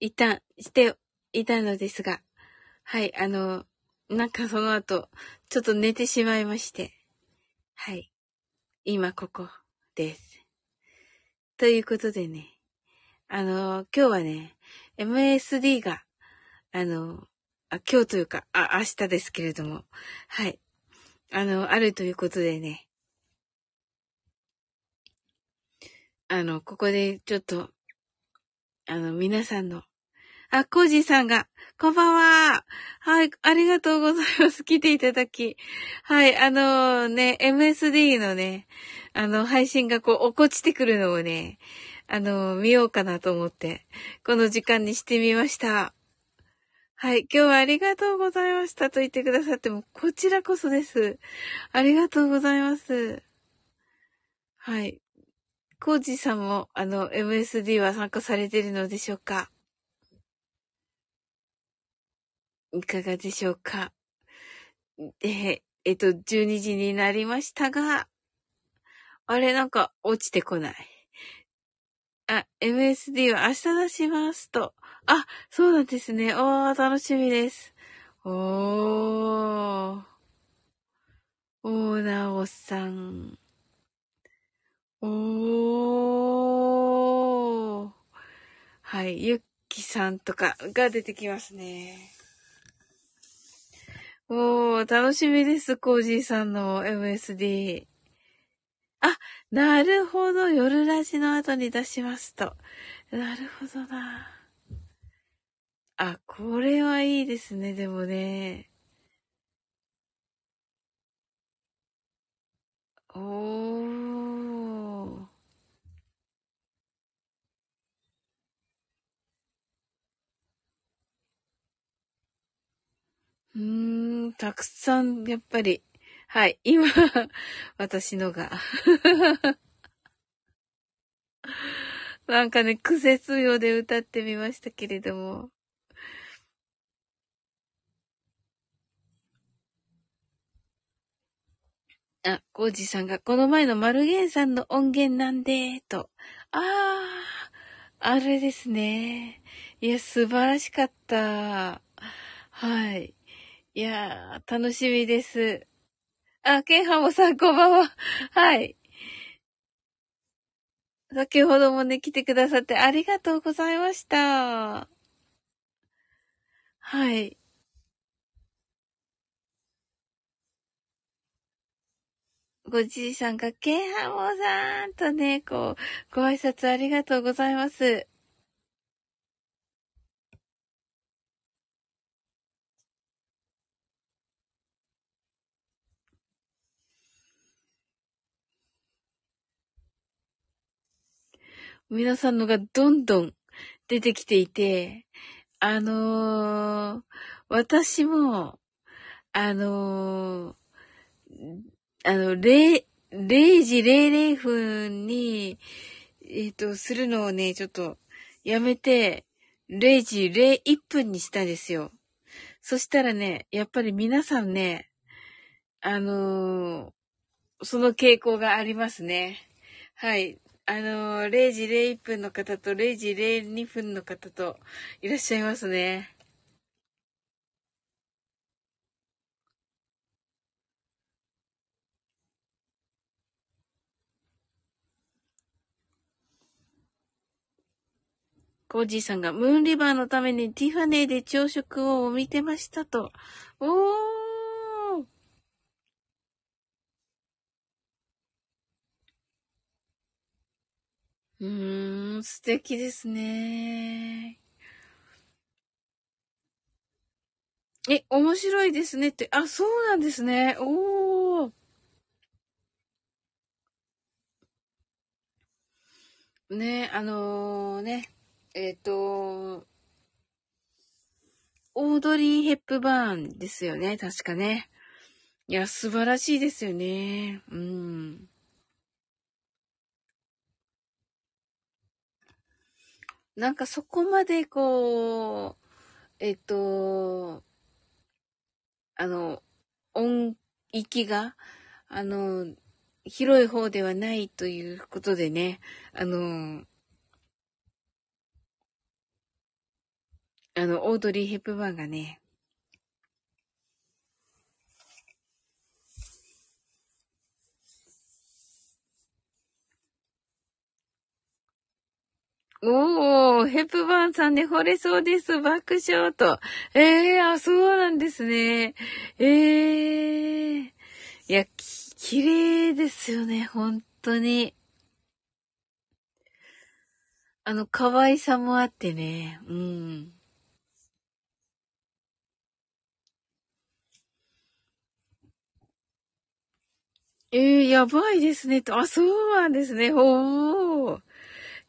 いた、していたのですが、はい、あの、なんかその後、ちょっと寝てしまいまして、はい。今ここです。ということでね、あの、今日はね、MSD が、あの、あ今日というか、あ、明日ですけれども、はい。あの、あるということでね、あの、ここでちょっと、あの、皆さんの、あ、コージーさんが、こんばんは。はい、ありがとうございます。来ていただき。はい、あのね、MSD のね、あの、配信がこう、落っこちてくるのをね、あの、見ようかなと思って、この時間にしてみました。はい、今日はありがとうございましたと言ってくださっても、こちらこそです。ありがとうございます。はい。コージさんも、あの、MSD は参加されてるのでしょうか？いかがでしょうか？え、えっと、12時になりましたが、あれ、なんか、落ちてこない。あ、MSD は明日出しますと。あ、そうなんですね。おー、楽しみです。おー。おー、なおさん。おー。はい。ゆっきさんとかが出てきますね。おー、楽しみです。コージーさんの MSD。あ、なるほど。夜ラジの後に出しますと。なるほどな。あ、これはいいですね。でもね。おー。うーん、たくさん、やっぱり。はい、今、私のが。なんかね、癖強で歌ってみましたけれども。あ、コージさんが、この前のマルゲンさんの音源なんで、と。ああ、あれですね。いや、素晴らしかった。はい。いやー、楽しみです。あ、ケンハモさん、こんばんは。はい。先ほどもね、来てくださってありがとうございました。はい。ごじいさんが、ケンハモさんとね、こう、ご挨拶ありがとうございます。皆さんのがどんどん出てきていて、あのー、私も、あのー、あの、0、0時00分に、えっ、ー、と、するのをね、ちょっと、やめて、0時01分にしたんですよ。そしたらね、やっぱり皆さんね、あのー、その傾向がありますね。はい。あのー、0時01分の方と0時02分の方といらっしゃいますね。コージーさんがムーンリバーのためにティファネーで朝食を見てましたと。おーうーん、素敵ですね。え、面白いですねって。あ、そうなんですね。おー。ね、あのー、ね。えっ、ー、と、オードリー・ヘップバーンですよね、確かね。いや、素晴らしいですよね。うん。なんかそこまでこう、えっ、と、あの、音域が、あの、広い方ではないということでね、あの、あの、オードリー・ヘップバーンがね、おー、ヘップバーンさんで惚れそうです。爆笑と。ええー、あ、そうなんですね。ええー。いや、き、綺麗ですよね、本当に。あの、可愛さもあってね、うん。ええー、やばいですね。と、あ、そうなんですね。おー。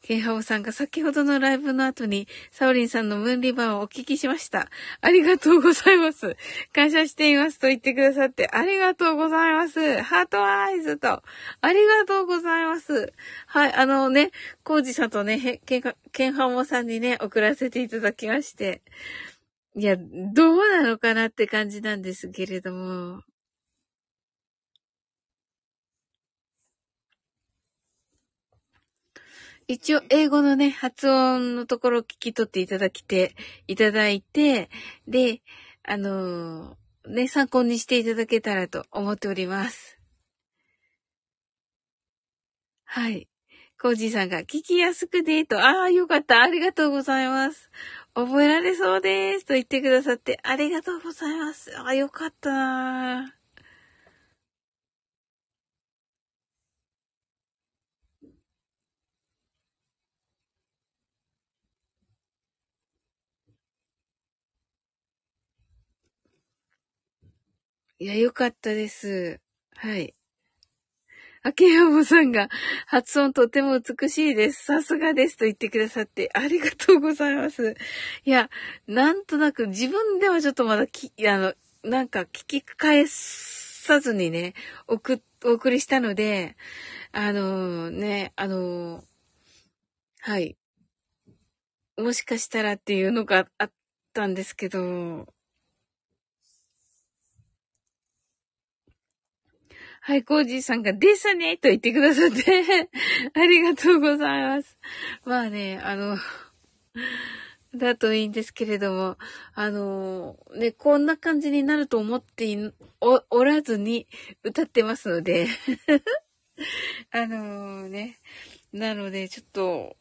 ケンハオさんが先ほどのライブの後に、サオリンさんのムーンリバーをお聞きしました。ありがとうございます。感謝していますと言ってくださって、ありがとうございます。ハートアイズと、ありがとうございます。はい、あのね、コウジさんとね、ケンケンハモさんにね、送らせていただきまして。いや、どうなのかなって感じなんですけれども。一応、英語のね、発音のところを聞き取っていただきて、いただいて、で、あのー、ね、参考にしていただけたらと思っております。はい。コージーさんが聞きやすくでと、ああ、よかった。ありがとうございます。覚えられそうです。と言ってくださって、ありがとうございます。ああ、よかったな。いや、よかったです。はい。秋山さんが発音とても美しいです。さすがですと言ってくださってありがとうございます。いや、なんとなく自分ではちょっとまだき、あの、なんか聞き返さずにね、送、お送りしたので、あのー、ね、あのー、はい。もしかしたらっていうのがあったんですけど、はい、コージーさんがですねと言ってくださって ありがとうございます。まあね、あの、だといいんですけれども、あの、ね、こんな感じになると思ってお、おらずに歌ってますので あのね、なので、ちょっと、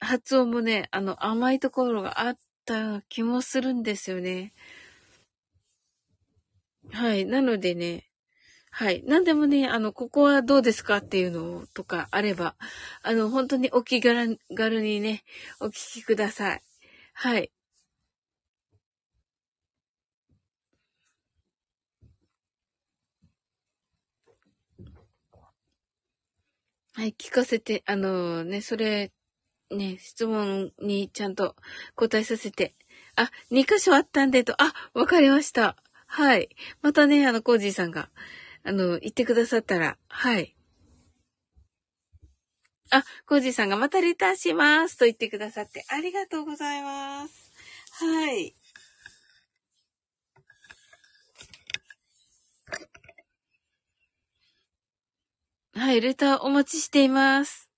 発音もね、あの、甘いところがあった気もするんですよね。はい。なのでね、はい。何でもね、あの、ここはどうですかっていうのとかあれば、あの、本当にお気軽にね、お聞きください。はい。はい、聞かせて、あのね、それ、ね、質問にちゃんと答えさせて。あ、2箇所あったんでと、あ、わかりました。はい。またね、あの、コージーさんが、あの、言ってくださったら、はい。あ、コージーさんがまたレターしますと言ってくださってありがとうございます。はい。はい、レターお待ちしています。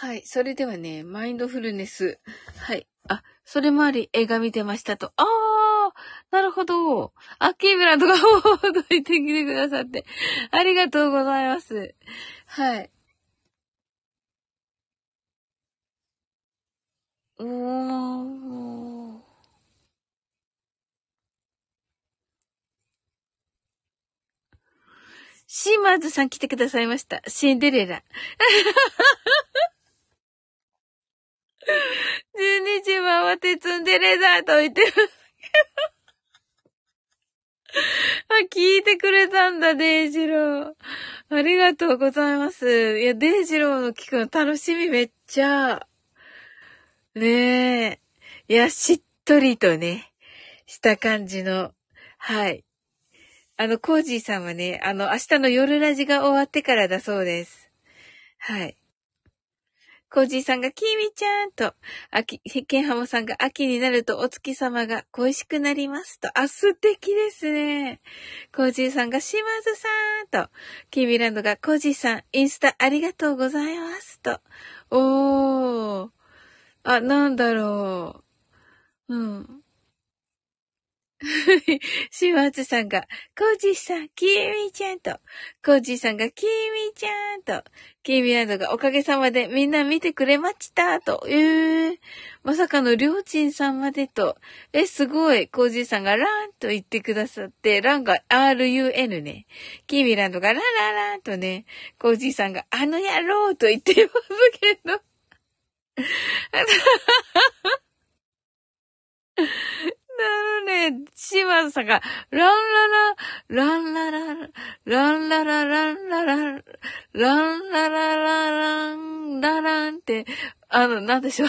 はい。それではね、マインドフルネス。はい。あ、それもあり、映画見てましたと。ああ、なるほど。アッキーブランドが、ほほどいてきてくださって。ありがとうございます。はい。おー。シーマーズさん来てくださいました。シンデレラ。12時回ってツンデレだと言ってますあ、聞いてくれたんだ、デイジロー。ありがとうございます。いや、デイジローの聞くの楽しみめっちゃ。ねえ。いや、しっとりとね、した感じの。はい。あの、コージーさんはね、あの、明日の夜ラジが終わってからだそうです。はい。コージーさんがキミちゃんと、秋、ケンハモさんが秋になるとお月様が恋しくなりますと。あ、素敵ですね。コージーさんが島津さんと、キーミランドがコージーさん、インスタありがとうございますと。おー。あ、なんだろう。うん。島津さんが、コージーさん、キーミちゃんと、コージーさんが、キーミちゃんと、キーミランドがおかげさまでみんな見てくれましたと、えー、まさかのりょうちんさんまでと、え、すごい、コージーさんがランと言ってくださって、ランが RUN ね。キーミランドがララランとね、コージーさんがあの野郎と言ってますけど。なのね、島津さんが、ランララ、ランララ、ランララランララ、ランラララランラランって、あの、なんでしょう。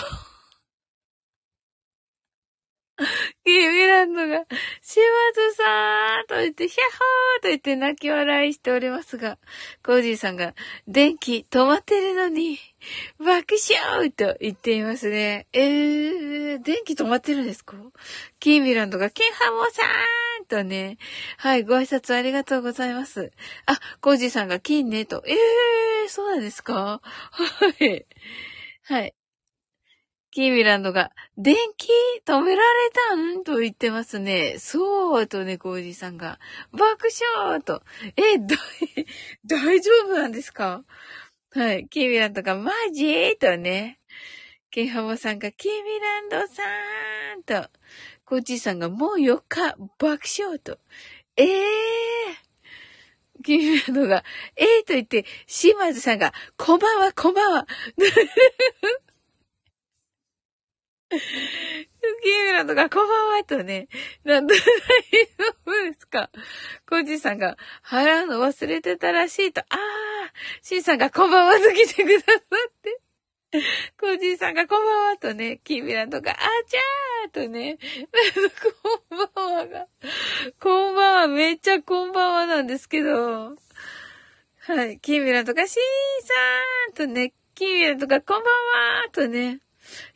キーミランドが、島津さんと言って、ヒャッホーと言って泣き笑いしておりますが、コージーさんが、電気止まってるのに、爆笑と言っていますね。えー、電気止まってるんですか?キーミランドが、ケンハモさんとね、はい、ご挨拶ありがとうございます。あ、コージーさんが金ねと、えー、そうなんですか?はい。はい。キーミランドが、電気止められたん？と言ってますね。そうとね、コージさんが、爆笑と。え、だ、大丈夫なんですか？はい。キーミランドが、マジ？とね。ケンハモさんが、キーミランドさーんと。コージーさんが、もう4日、爆笑と。ええー。キーミランドが、ええー、と言って、島津さんが、こんばんは、こんばんは。キーミラとか、こんばんはとね、なんだ、大丈夫ですかコージさんが、払うの忘れてたらしいと、あー、シンさんがこんばんはと来てくださって、コジさんがこんばんはとね、キーミラとか、あちゃーとね、こんばんはが、こんばんは、めっちゃこんばんはなんですけど、はい、キーミラとか、シンさんとね、キーミラとか、こんばんはとね、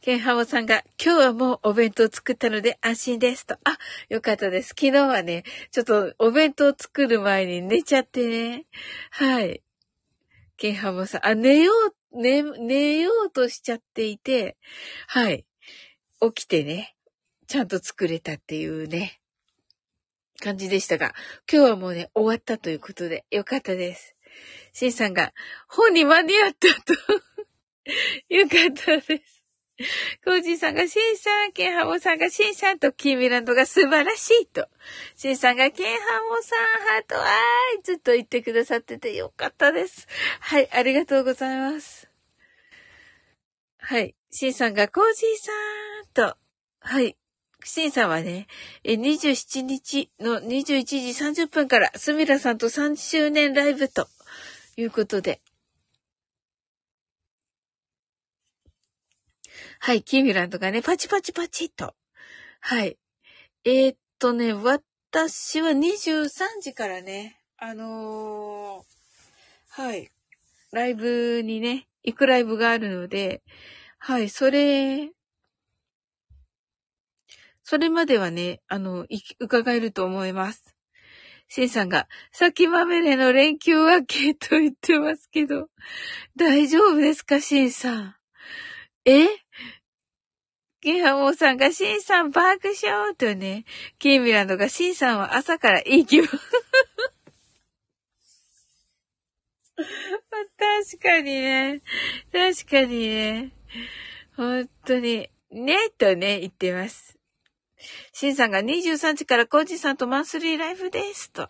ケンハモさんが、今日はもうお弁当作ったので安心ですと。あ、よかったです。昨日はね、ちょっとお弁当作る前に寝ちゃってね。はい。ケンハモさん、あ、寝よう、寝、寝ようとしちゃっていて、はい。起きてね、ちゃんと作れたっていうね、感じでしたが、今日はもうね、終わったということで、よかったです。シンさんが、本に間に合ったと よかったです。コージーさんがシンさん、ケンハモさんがシンさんと、キーミランドが素晴らしいと。シンさんがケンハモさん、ハートアイズと言ってくださっててよかったです。はい、ありがとうございます。はい、シンさんがコージーさんと、はい、シンさんはね、27日の21時30分から、スミラさんと3周年ライブということで、はい、キミランドがね、パチパチパチっと。はい。えー、っとね、私は23時からね、あのー、はい、ライブにね、行くライブがあるので、はい、それ、それまではね、あの、伺えると思います。シンさんが、先まめれの連休明けと言ってますけど、大丈夫ですか、シンさん？え？キハモさんがシンさん爆笑とね、キーミランドがシンさんは朝からいい気分。確かにね。確かにね。本当に。ね、とね、言ってます。シンさんが23時からコージさんとマンスリーライブです。と。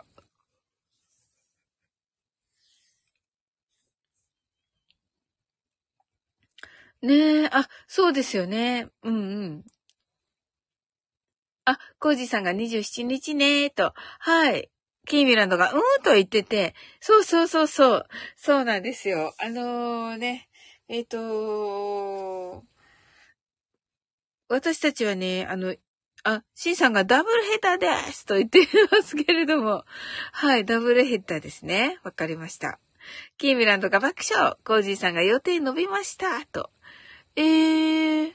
ねえ、あ、そうですよね。うんうん。あ、コージさんが27日ねーと。はい。キーミランドが、うーんと言ってて、そうそうそうそう。そうなんですよ。あのー、ね、えっ、ー、と私たちはね、あの、あ、シンさんがダブルヘッダーですと言ってますけれども。はい、ダブルヘッダーですね。わかりました。キーミランドが爆笑。コージーさんが予定伸びました。と。ええー。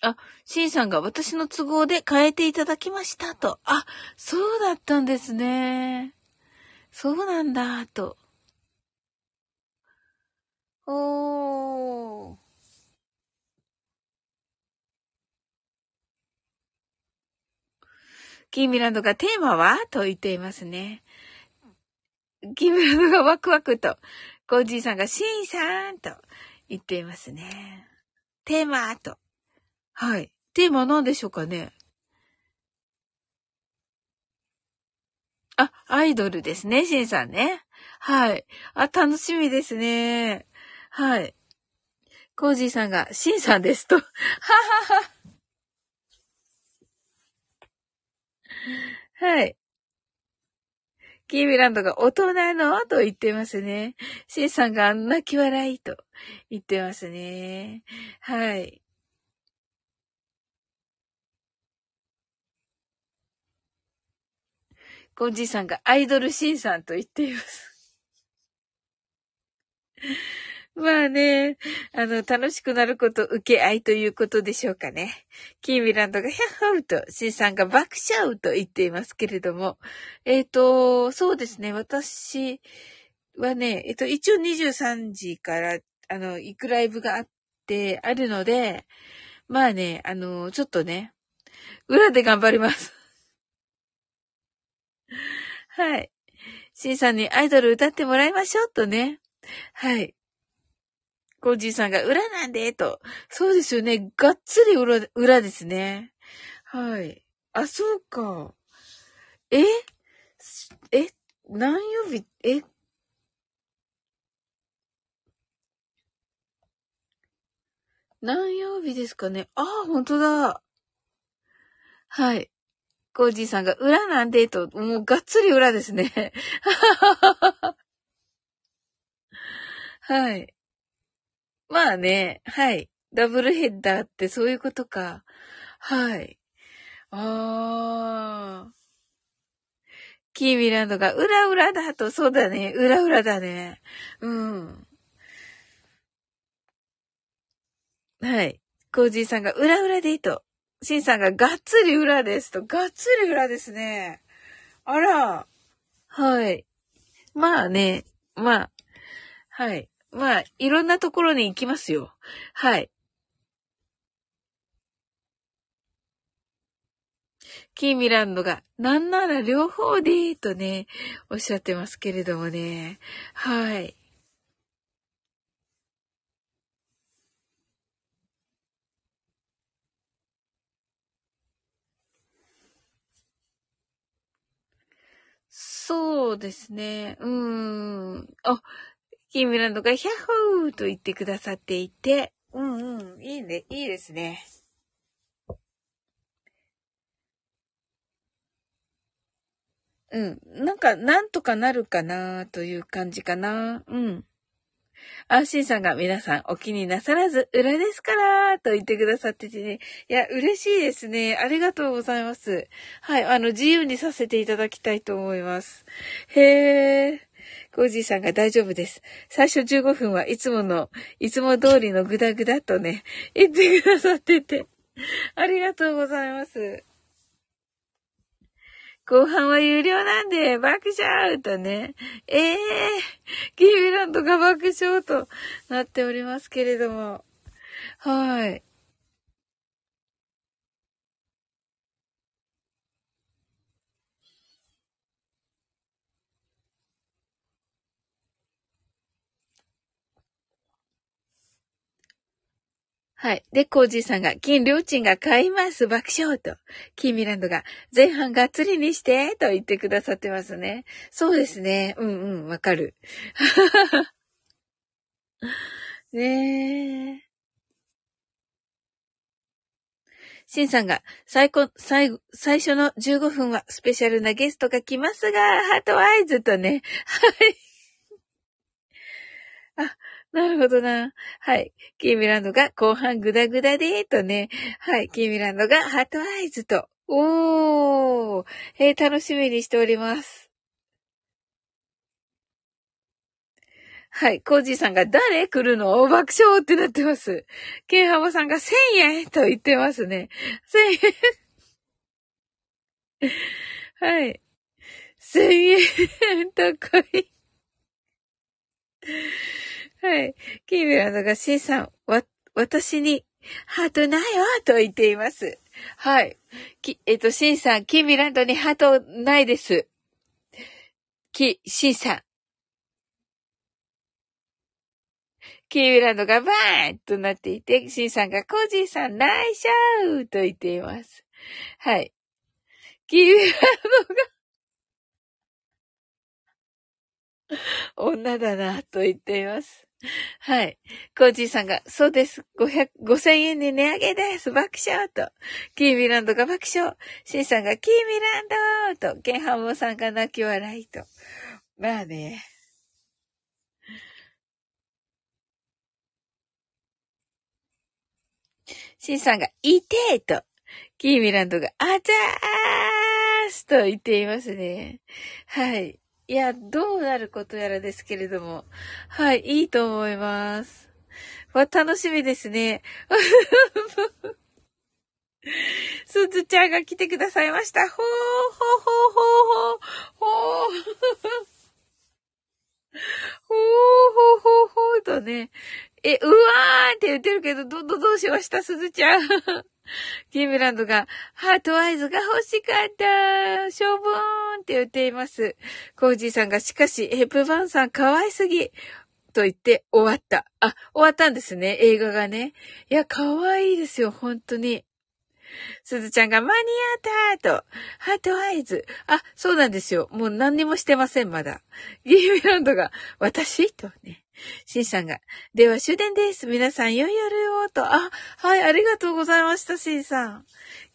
あ、シンさんが私の都合で変えていただきましたと。あ、そうだったんですね。そうなんだ、と。おー。キーミランドがテーマは？と言っていますね。キーミランドがワクワクと、コージーさんがシーンさんと言っていますね。テーマと。はい。テーマ何でしょうかねあ、アイドルですね、シンさんね。はい。あ、楽しみですね。はい。コージーさんが、シンさんですと。ははは。はい。キーミランドが大人のと言ってますね。シンさんが泣き笑いと言ってますね。はい。コンジーさんがアイドルシンさんと言っています。まあね、あの、楽しくなること受け合いということでしょうかね。キーミランドがヒャッホーと、シンさんが爆笑と言っていますけれども。えっ、ー、と、そうですね、私はね、えっ、ー、と、一応23時から、あの、行くライブがあって、あるので、まあね、あの、ちょっとね、裏で頑張ります。はい。シンさんにアイドル歌ってもらいましょうとね。はい。コージーさんが裏なんで、と。そうですよね。がっつり裏、裏ですね。はい。あ、そうか。え？え？何曜日、え？何曜日ですかねああ、本当だ。はい。コージーさんが裏なんでと、もうがっつり裏ですね。はい。まあね、はい。ダブルヘッダーってそういうことか。はい。あー。キーミランドが裏裏だと、そうだね。裏裏だね。うん。はい。コージーさんが裏裏でいいと。シンさんががっつり裏ですと。がっつり裏ですね。あら。はい。まあね。まあ。はい。まあ、いろんなところに行きますよ。はい。キーミランドが、なんなら両方で、とね、おっしゃってますけれどもね。はい。そうですね。うん。あ、キーミランドがヒャッホーと言ってくださっていて、うんうん、いいね、いいですね。うん。なんか、なんとかなるかなという感じかな。うん。あ、シンさんが皆さんお気になさらず、裏ですからと言ってくださっててね。いや、嬉しいですね。ありがとうございます。はい、あの、自由にさせていただきたいと思います。へー。コージーさんが大丈夫です。最初15分はいつもの、いつも通りのグダグダとね、言ってくださってて。ありがとうございます。後半は有料なんで、爆笑とね。ええー、キーミランドが爆笑となっておりますけれども。はい。はい。で、コージーさんが、金両賃が買います、爆笑と。キーミランドが、前半がっつりにして、と言ってくださってますね。そうですね。うんうん、わかる。ねえ。シンさんが、最高、最、最初の15分はスペシャルなゲストが来ますが、ハートアイズとね。はい。なるほどな。はい。キーミランドが後半グダグダでーとね。はい。キーミランドがハートアイズと。おー。えー、楽しみにしております。はい。コージーさんが誰来るの？爆笑ってなってます。ケンハマさんが1000円と言ってますね。1000円はい。1000円高いはい。キーミランドが C さん、わ、私にハートないわと言っています。はい。き、えっと、シンさん、キーミランドにハートないです。き、シンさん。キーミランドがバーンとなっていて、シンさんがコージーさん、ナイシャーと言っています。はい。キーミランドが女だな、と言っています。はい。コージーさんが、そうです。500、5000円に値上げです。爆笑と。キーミランドが爆笑。シンさんが、キーミランドと、ケンハモさんが泣き笑いと。まあね。シンさんが、いてーと。キーミランドが、あざーすと言っていますね。はい。いや、どうなることやらですけれども。はい、いいと思います。わ、楽しみですね。すずちゃんが来てくださいました。ほー、ほー、ほー、ほー、ほー、ほー。ほー、ほー、ほー、ほーとね。え、うわーって言ってるけど、ど、ど、どうしましたすずちゃん。キームランドが、ハートアイズが欲しかったしょぼーんって言っています。コージーさんが、しかし、ヘプバンさん可愛すぎと言って終わった。あ、終わったんですね、映画がね。いや、可愛いですよ、本当に。すずちゃんが間に合ったと、ハートアイズ。あ、そうなんですよ。もう何にもしてません、まだ。ギーミランドが、私？とね。シンさんが、では終電です。皆さん、良い夜を、と。あ、はい、ありがとうございました、シンさん。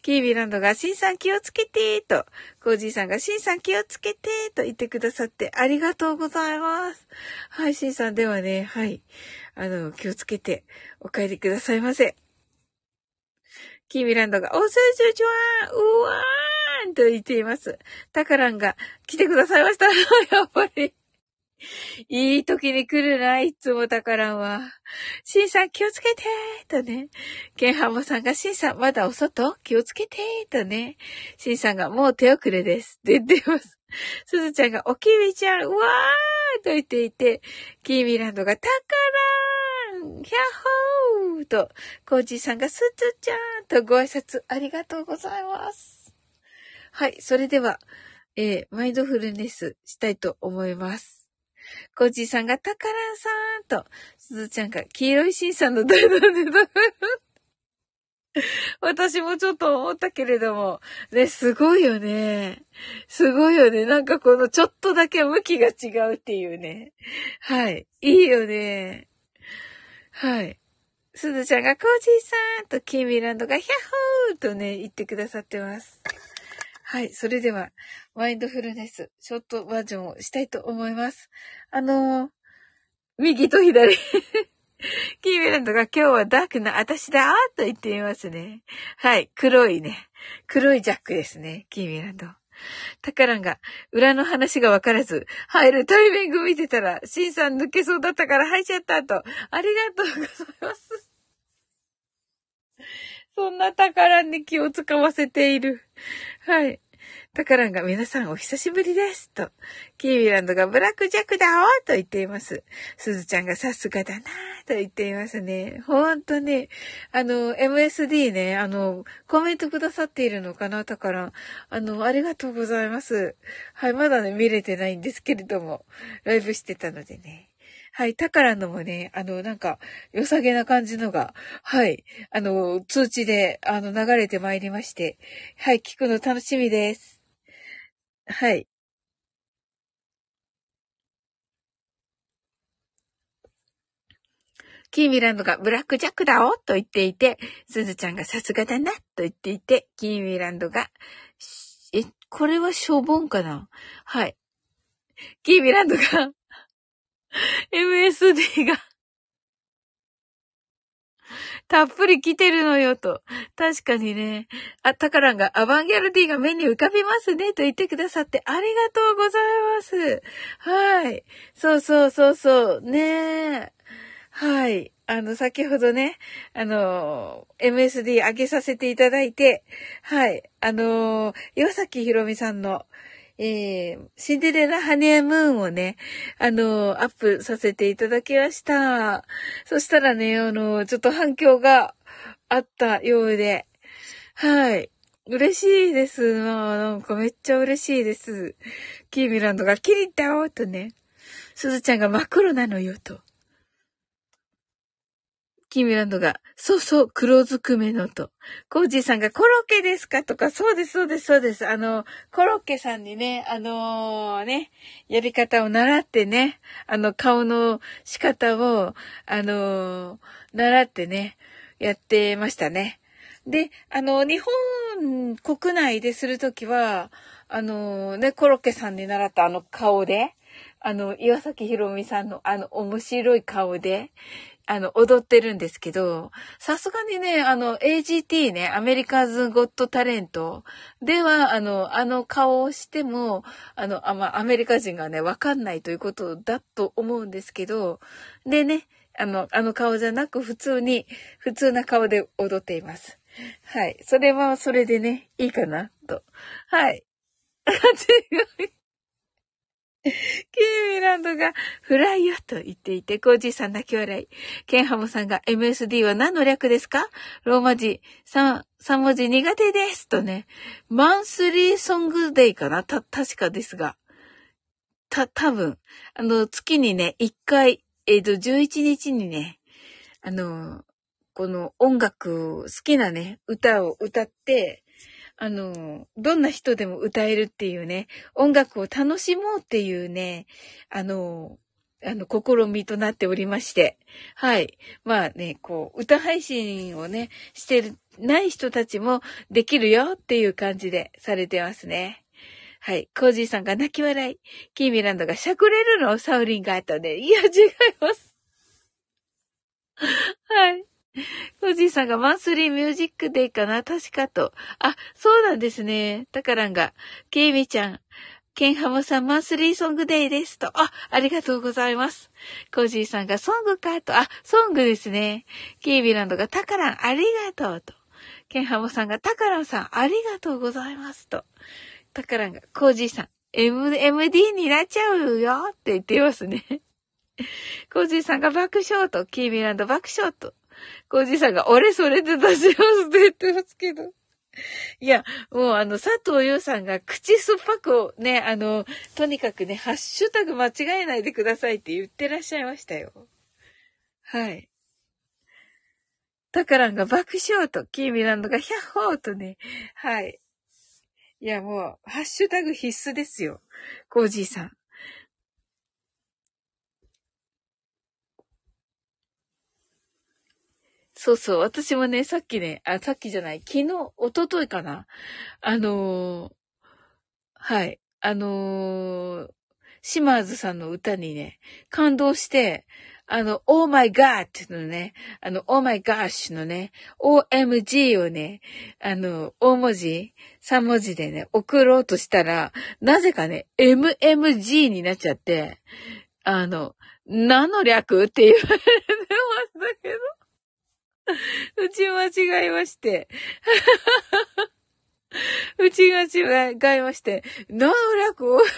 キービランドが、シンさん気をつけて、と。コージーさんが、シンさん気をつけて、と言ってくださって、ありがとうございます。はい、シンさんではね、はい。あの、気をつけて、お帰りくださいませ。キービランドが、おすすちゅわーうわーんと言っています。タカランが、来てくださいました。やっぱり。いい時に来るな、いつも宝は。シンさん気をつけてとね。ケンハモさんが、シンさんまだお外？気をつけてとね。シンさんが、もう手遅れです。って言ってます。すずちゃんが、おきみちゃん、うわーと言っていて、キーミランドが、宝ーヒャッホーと、コージーさんが、すずちゃんとご挨拶ありがとうございます。はい、それでは、えー、マインドフルネスしたいと思います。コージーさんが、タカランさんと、すずちゃんが、黄色いシンさんの大団で 私もちょっと思ったけれども、ね、すごいよね。すごいよね。なんかこのちょっとだけ向きが違うっていうね。はい。いいよね。はい。すずちゃんがコージーさんとキーミランドがヒャッホーとね、言ってくださってます。はい。それでは、マインドフルネス、ショートバージョンをしたいと思います。あのー、右と左。キーミランドが今日はダークな私だーと言っていますね。はい。黒いね。黒いジャックですね。キーミランド。タカランが、裏の話がわからず、入るタイミング見てたら、シンさん抜けそうだったから入っちゃったと。ありがとうございます。そんな宝に気を使わせている。はい。タカランが皆さんお久しぶりです。と。キーミランドがブラックジャックだおと言っています。すずちゃんがさすがだなと言っていますね。ほんとね。あの、MSD ね、あの、コメントくださっているのかなタカラン。あの、ありがとうございます。はい、まだね、見れてないんですけれども、ライブしてたのでね。はい、タカランのもね、あの、なんか、良さげな感じのが、はい、あの、通知で、あの、流れてまいりまして、はい、聞くの楽しみです。はい。キーミランドがブラックジャックだおと言っていて、すずちゃんがさすがだなと言っていて、キーミランドが、え、これはしょぼんかな？はい。キーミランドが MSD が たっぷり来てるのよと。確かにね。あ、タカランがアバンギャルディが目に浮かびますねと言ってくださってありがとうございます。はい。そうそうそうそう。ねえ。はい。あの、先ほどね、あの、MSD 上げさせていただいて、はい。あの、岩崎ひろみさんの、えー、シンデレラハニームーンをね、あの、アップさせていただきました。そしたらね、あの、ちょっと反響があったようで、はい。嬉しいです。まあ、なんかめっちゃ嬉しいです。キーミランドがキリッだよとね、すずちゃんが真っ黒なのよと。キーミランドが、そうそう、黒ずくめのと。コージーさんが、コロッケですかとか、そうです、そうです、そうです。あの、コロッケさんにね、あのー、ね、やり方を習ってね、あの、顔の仕方を、あのー、習ってね、やってましたね。で、あの、日本国内でするときは、あのね、コロッケさんに習ったあの顔で、あの、岩崎宏美さんのあの面白い顔で、あの、踊ってるんですけど、さすがにね、あの、AGT ね、アメリカズ・ゴット・タレントでは、あの、あの顔をしても、あの、あ、ま、アメリカ人がね、わかんないということだと思うんですけど、でね、あの、あの顔じゃなく普通に、普通な顔で踊っています。はい。それはそれでね、いいかな、と。はい。違い。ランドがフライよと言っていて、コージーさん泣き笑い。ケンハモさんが MSD は何の略ですか？ローマ字3、3文字苦手ですとね。マンスリーソングデイかな？た、確かですが。た、多分、あの、月にね、1回、えっ、ー、と、11日にね、あの、この音楽、好きなね、歌を歌って、あの、どんな人でも歌えるっていうね、音楽を楽しもうっていうね、あの、あの、試みとなっておりまして。はい。まあね、こう、歌配信をね、してる、ない人たちもできるよっていう感じでされてますね。はい。コージーさんが泣き笑い。キーミランドがしゃくれるのサウリンがあったね。いや、違います。はい。コージーさんがマンスリーミュージックデーかな？確かと。あ、そうなんですね。タカランが、ケイミちゃん、ケンハモさんマンスリーソングデーですと。あ、ありがとうございます。コージーさんがソングかと。あ、ソングですね。ケイビランドがタカランありがとうと。ケンハモさんがタカランさんありがとうございますと。タカランがコージーさん M、MD になっちゃうよって言ってますね。コージーさんが爆笑と、キービランド爆笑と。コージさんが、俺それで出しますって言ってますけど。いや、もうあの、佐藤優さんが口酸っぱくね、あの、とにかくね、ハッシュタグ間違えないでくださいって言ってらっしゃいましたよ。はい。タカランが爆笑と、キーミランドがヒャッホーとね、はい。いや、もう、ハッシュタグ必須ですよ。コージーさん。そうそう。私もね、さっきね、あ、さっきじゃない。昨日、おとといかな。あのー、はい。あのー、島津さんの歌にね、感動して、あの、Oh my God のね、あの、Oh my gosh のね、OMG をね、あの、大文字、3文字でね、送ろうとしたら、なぜかね、MMG になっちゃって、あの、何の略って言われてましたけど。うち間違えまして。うちが違いまして、何の略を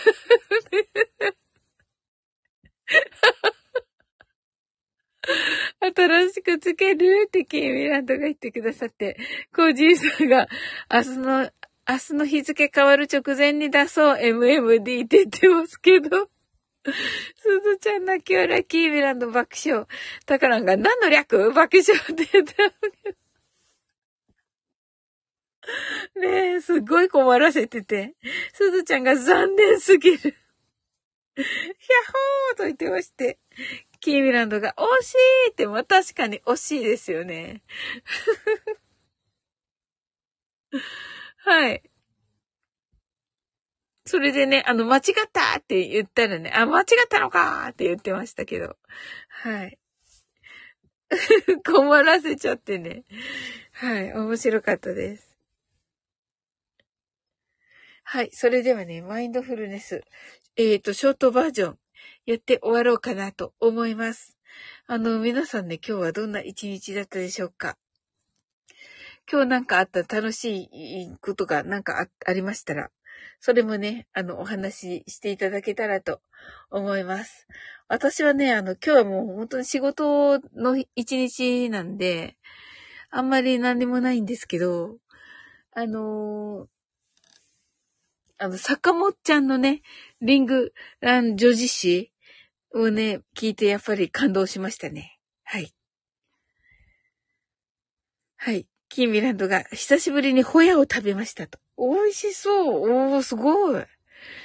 新しくつけるってキーミランドが言ってくださって、コージーさんが明日の、明日の日付変わる直前に出そう MMD って言ってますけど。すずちゃん泣き笑い、キーミランド爆笑。タカランが何の略？爆笑って言ってねえ、すっごい困らせてて。すずちゃんが残念すぎる。ヒャッホーと言ってまして。キーミランドが惜しいって、まあ確かに惜しいですよね。はい。それでね、あの、間違ったって言ったらね、あ、間違ったのかって言ってましたけど。はい。困らせちゃってね。はい、面白かったです。はい、それではね、マインドフルネス、えっ、ー、と、ショートバージョン、やって終わろうかなと思います。あの、皆さんね、今日はどんな一日だったでしょうか今日なんかあった楽しいことがなんかありましたら、それもね、あの、お話ししていただけたらと思います。私はね、あの、今日はもう本当に仕事の一日なんで、あんまり何でもないんですけど、あのー、あの、坂本ちゃんのね、リングラン女子誌をね、聞いてやっぱり感動しましたね。はい。はい。キーミランドが久しぶりにホヤを食べましたと。美味しそう。おー、すごい。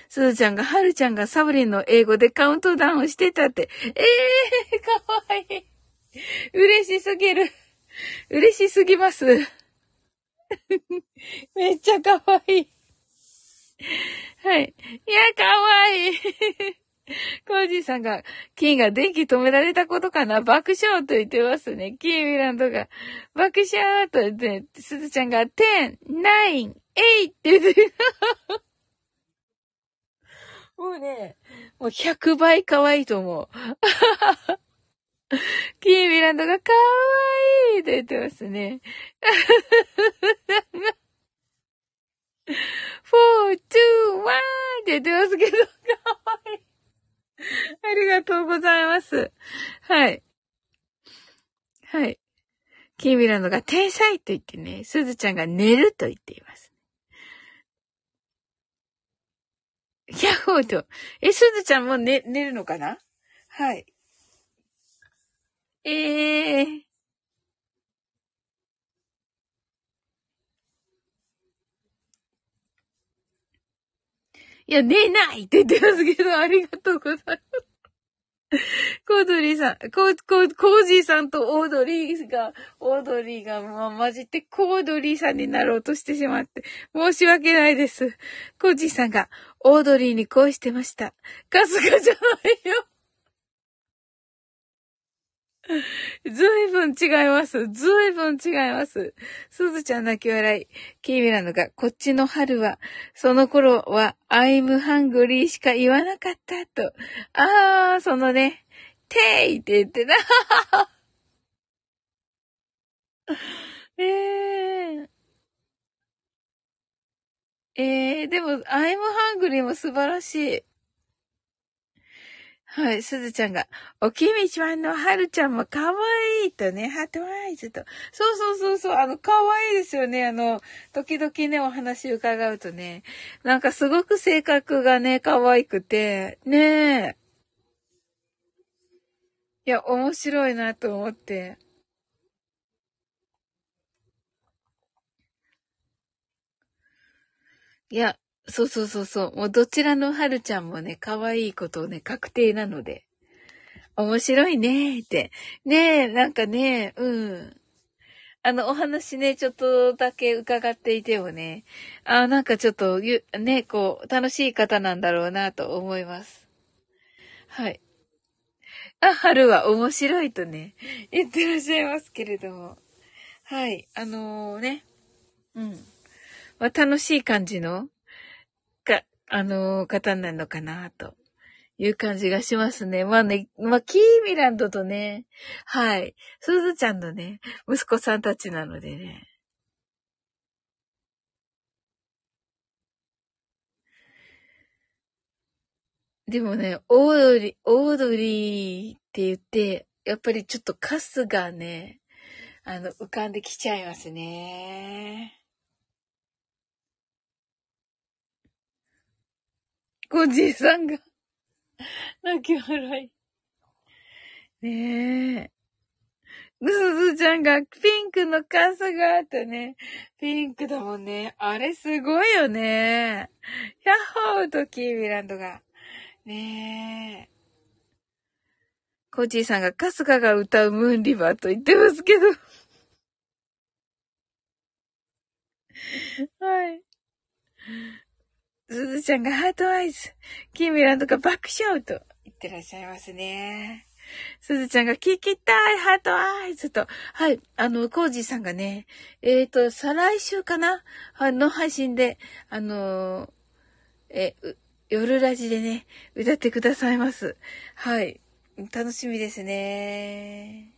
すずちゃんが、はるちゃんがサブリンの英語でカウントダウンしてたって。ええー、かわいい。嬉しすぎる。嬉しすぎます。めっちゃかわいい。はい。いや、かわいい。コージーさんが、キーが電気止められたことかな？爆笑と言ってますね。キーミランドが、爆笑と言って、すずちゃんが、10、9、8って言って、もうね、もう100倍可愛いと思う。キーミランドが可愛いと言ってますね。フォー、ツー、ワンって言ってますけど、可愛い。ありがとうございます。はい。はい。キーミランドが天才と言ってね、すずちゃんが寝ると言っています。ヤッホーと。え、すずちゃんも寝、寝るのかな？はい。ええー。いや、寝ないって言ってますけど、ありがとうございます。コードリーさん、コー、コー、コージーさんとオードリーが、オードリーが、ま、混じってコードリーさんになろうとしてしまって、申し訳ないです。コージーさんが、オードリーに恋してました。カスカじゃないよ。ずいぶん違います。ずいぶん違います。すずちゃん泣き笑い。キーミランドが、こっちの春は、その頃は、I'm hungry しか言わなかったと。あー、そのね、ていって言ってた。えー。えー、でも、I'm hungry も素晴らしい。はい、すずちゃんが、おきみちゃんのはるちゃんもかわいいとね、ハートワイズと。そうそうそうそう、あの、かわいいですよね。あの、時々ね、お話伺うとね、なんかすごく性格がね、可愛くて、ねえ。いや、面白いなと思って。いや、そうそうそうそう。もうどちらのはるちゃんもね、可愛いことをね、確定なので。面白いねーって。ねえ、なんかね、うん。あの、お話ね、ちょっとだけ伺っていてもね、あなんかちょっと、ゆ、ね、こう、楽しい方なんだろうなと思います。はい。あ、春は面白いとね、言ってらっしゃいますけれども。はい。あのー、ね。うん。まあ、楽しい感じのあの方なのかな、という感じがしますね。まあね、まあ、キーミランドとね、はい、すずちゃんのね、息子さんたちなのでね。でもね、オードリー、オードリーって言って、やっぱりちょっとカスがね、あの、浮かんできちゃいますね。ごじいさんが泣き笑い。ねえ。ぐすずちゃんがピンクのカスがあったね。ピンクだもんね。あれすごいよね。ヤッホーとキーミランドが。ねえ。コーチーさんがカスカが歌うムーンリバーと言ってますけど。はい。すずちゃんが heart eyes、キーミランドが爆笑と言ってらっしゃいますね。すずちゃんが聞きたい、 heart eyes と。はい。あの、コージーさんがね、えっ、ー、と、再来週かな？の配信で、あのー、え、夜ラジでね、歌ってくださいます。はい。楽しみですね。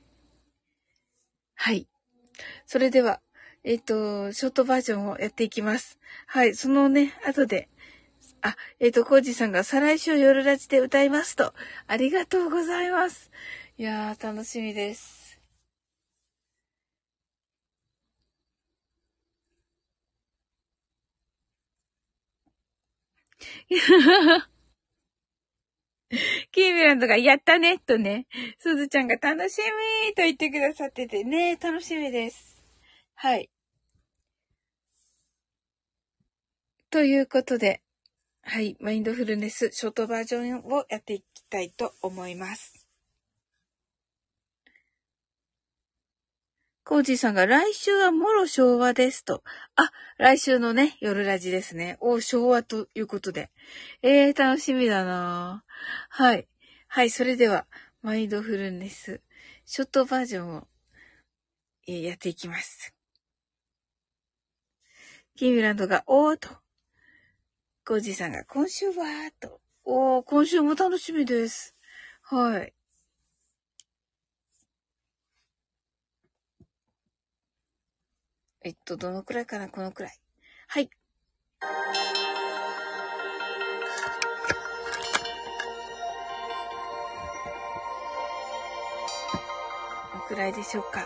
はい。それでは、えっ、ー、と、ショートバージョンをやっていきます。はい。そのね、後で、あ、えっ、ー、と、コージさんが再来週夜ラジで歌いますと。ありがとうございます。いやー、楽しみです。キーミランドがやったねとね、すずちゃんが楽しみと言ってくださっててね、楽しみです。はい。ということで、はい、マインドフルネスショートバージョンをやっていきたいと思います。コージーさんが来週はもろ昭和ですと。あ、来週のね、夜ラジですね。お、昭和ということで。えー、楽しみだなはい。はい、それでは、マインドフルネス、ショートバージョンを、えー、やっていきます。キーミランドが、おーと。コージーさんが、今週はーと。おー、今週も楽しみです。はい。えっと、どのくらいかな？このくらい。はい。どのくらいでしょうか。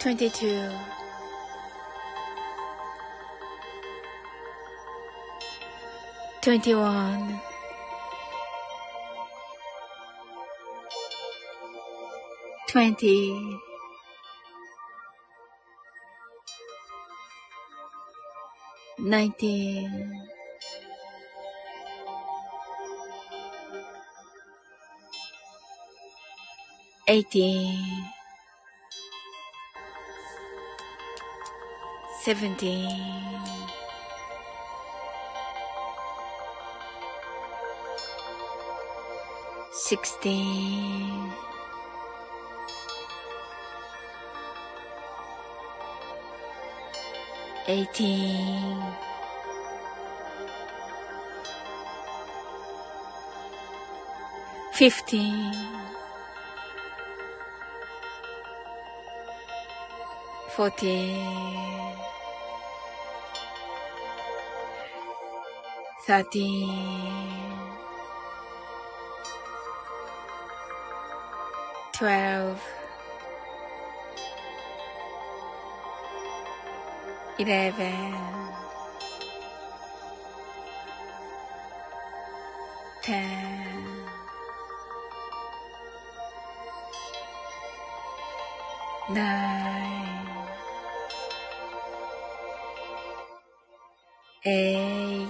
22 21 20 19 18 seventeen, sixteen. eighteen, fifteen, fourteen, thirteen, twelve. eleven, ten, nine, eight,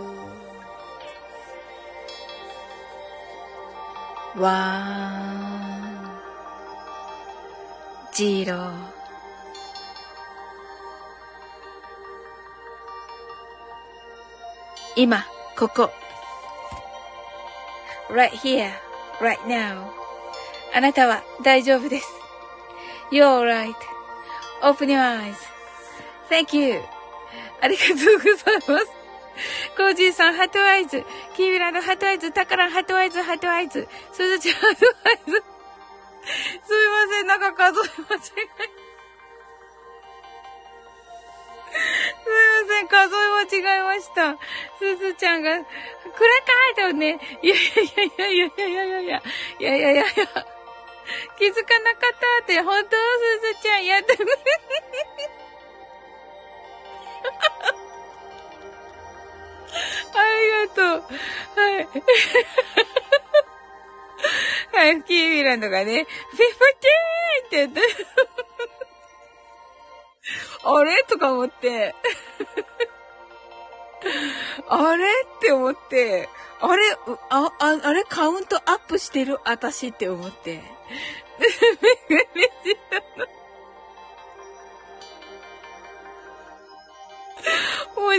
one, zero. 今、ここ。right here, right now. あなたは大丈夫です。You're right.Open your eyes.Thank you. ありがとうございます。コージーさん、ハトアイズ。キーミラのハトアイズ。タカラン、ハトアイズ、ハトアイズ。すずちゃん、ハトアイズ。すいません、なんか数え間違え。すいません、数え間違えました。すずちゃんが、これかいとね、いやいやいやいやいやいやいやいや、いやいやいや、気づかなかったって、本当？すずちゃんやってくがとう。はい。はい、キーミランドがね、フィフティーンって言って。あれ？とか思って、あれ？って思って、あれ、あ、あ、あれ？カウントアップしてる？私って思って。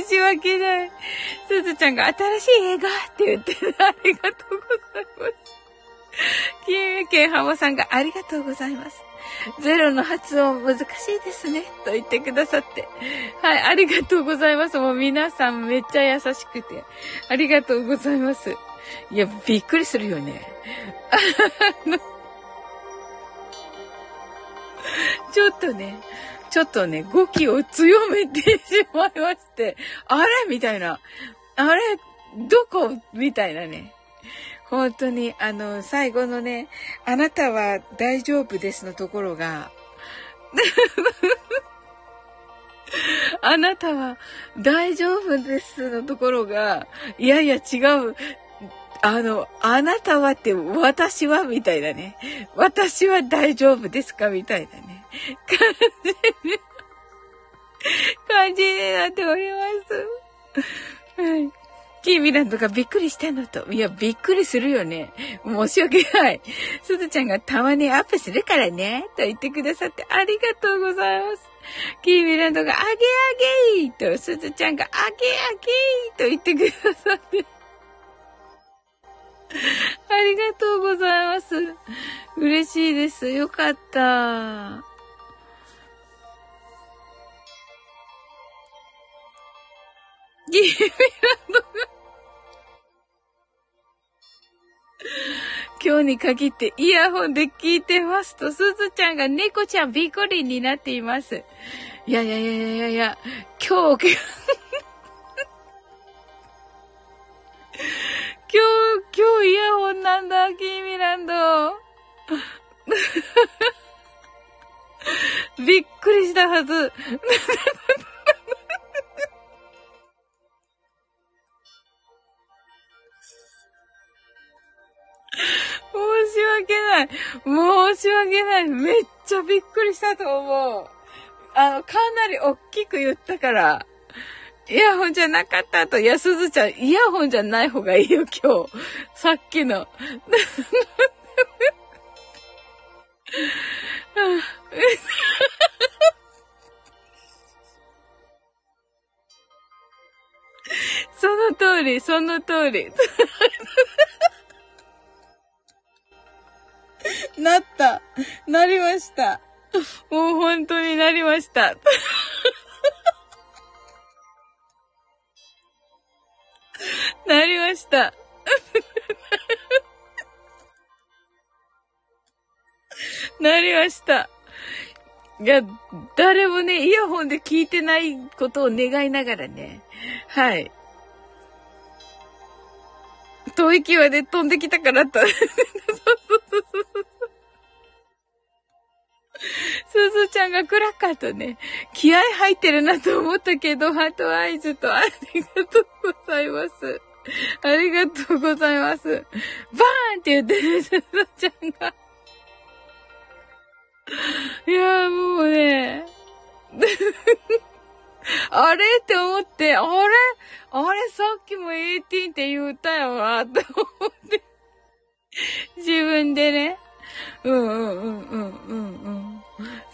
申し訳ない。すずちゃんが新しい映画って言ってるありがとうございます。キーケンハモさんがありがとうございます。ゼロの発音難しいですね。と言ってくださって。はい、ありがとうございます。もう皆さんめっちゃ優しくて。ありがとうございます。いや、びっくりするよね。ちょっとね、ちょっとね、語気を強めてしまいまして、あれ？みたいな。あれ？どこ？みたいなね。本当に、あの、最後のね、あなたは大丈夫ですのところが、あなたは大丈夫ですのところが、いやいや違う。あの、あなたはって私は？みたいなね。私は大丈夫ですか？みたいなね。感じに、感じになっております。はい。キーミランドがびっくりしたのと。いや、びっくりするよね。申し訳ない。すずちゃんがたまにアップするからね。と言ってくださってありがとうございます。キーミランドがあげあげーと、すずちゃんがあげあげーと言ってくださって。ありがとうございます。嬉しいです。よかった。キーミランドが今日に限ってイヤホンで聞いてますと、すずちゃんが猫ちゃんビコリンになっています。いやいやいやいやいや、今日、今日、今日イヤホンなんだ、キーミランド。びっくりしたはず。申し訳ない。申し訳ない。めっちゃびっくりしたと思う。あの、かなり大きく言ったから。イヤホンじゃなかったと、やすずちゃん、イヤホンじゃない方がいいよ、今日。さっきの。その通り、その通り。なった。なりました。もう本当になりました。なりました。なりました。いや、誰もね、イヤホンで聞いてないことを願いながらね。はい。遠い際で飛んできたからと。すずちゃんがクラッカーとね、気合入ってるなと思ったけど、ハートアイズとありがとうございます。ありがとうございます。バーンって言ってる、すずちゃんが。いやもうね、あれって思って、あれ？あれさっきも18って言ったよな、って思って。自分でね。うんうんうんうんうんうん。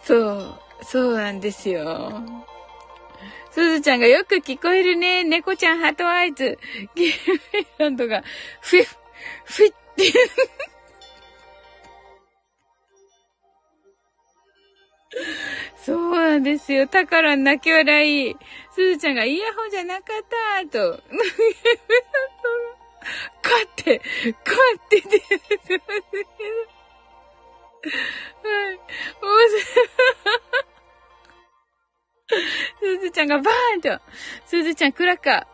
そう、そうなんですよ。すずちゃんがよく聞こえるね。猫ちゃんハートアイズ。ゲームランドが、フィッ、フィッって そうなんですよ。宝泣き笑い。すずちゃんがイヤホンじゃなかった、と。かって、かって出てますけど。はい。すずちゃんがバーンと。すずちゃんクラッカー。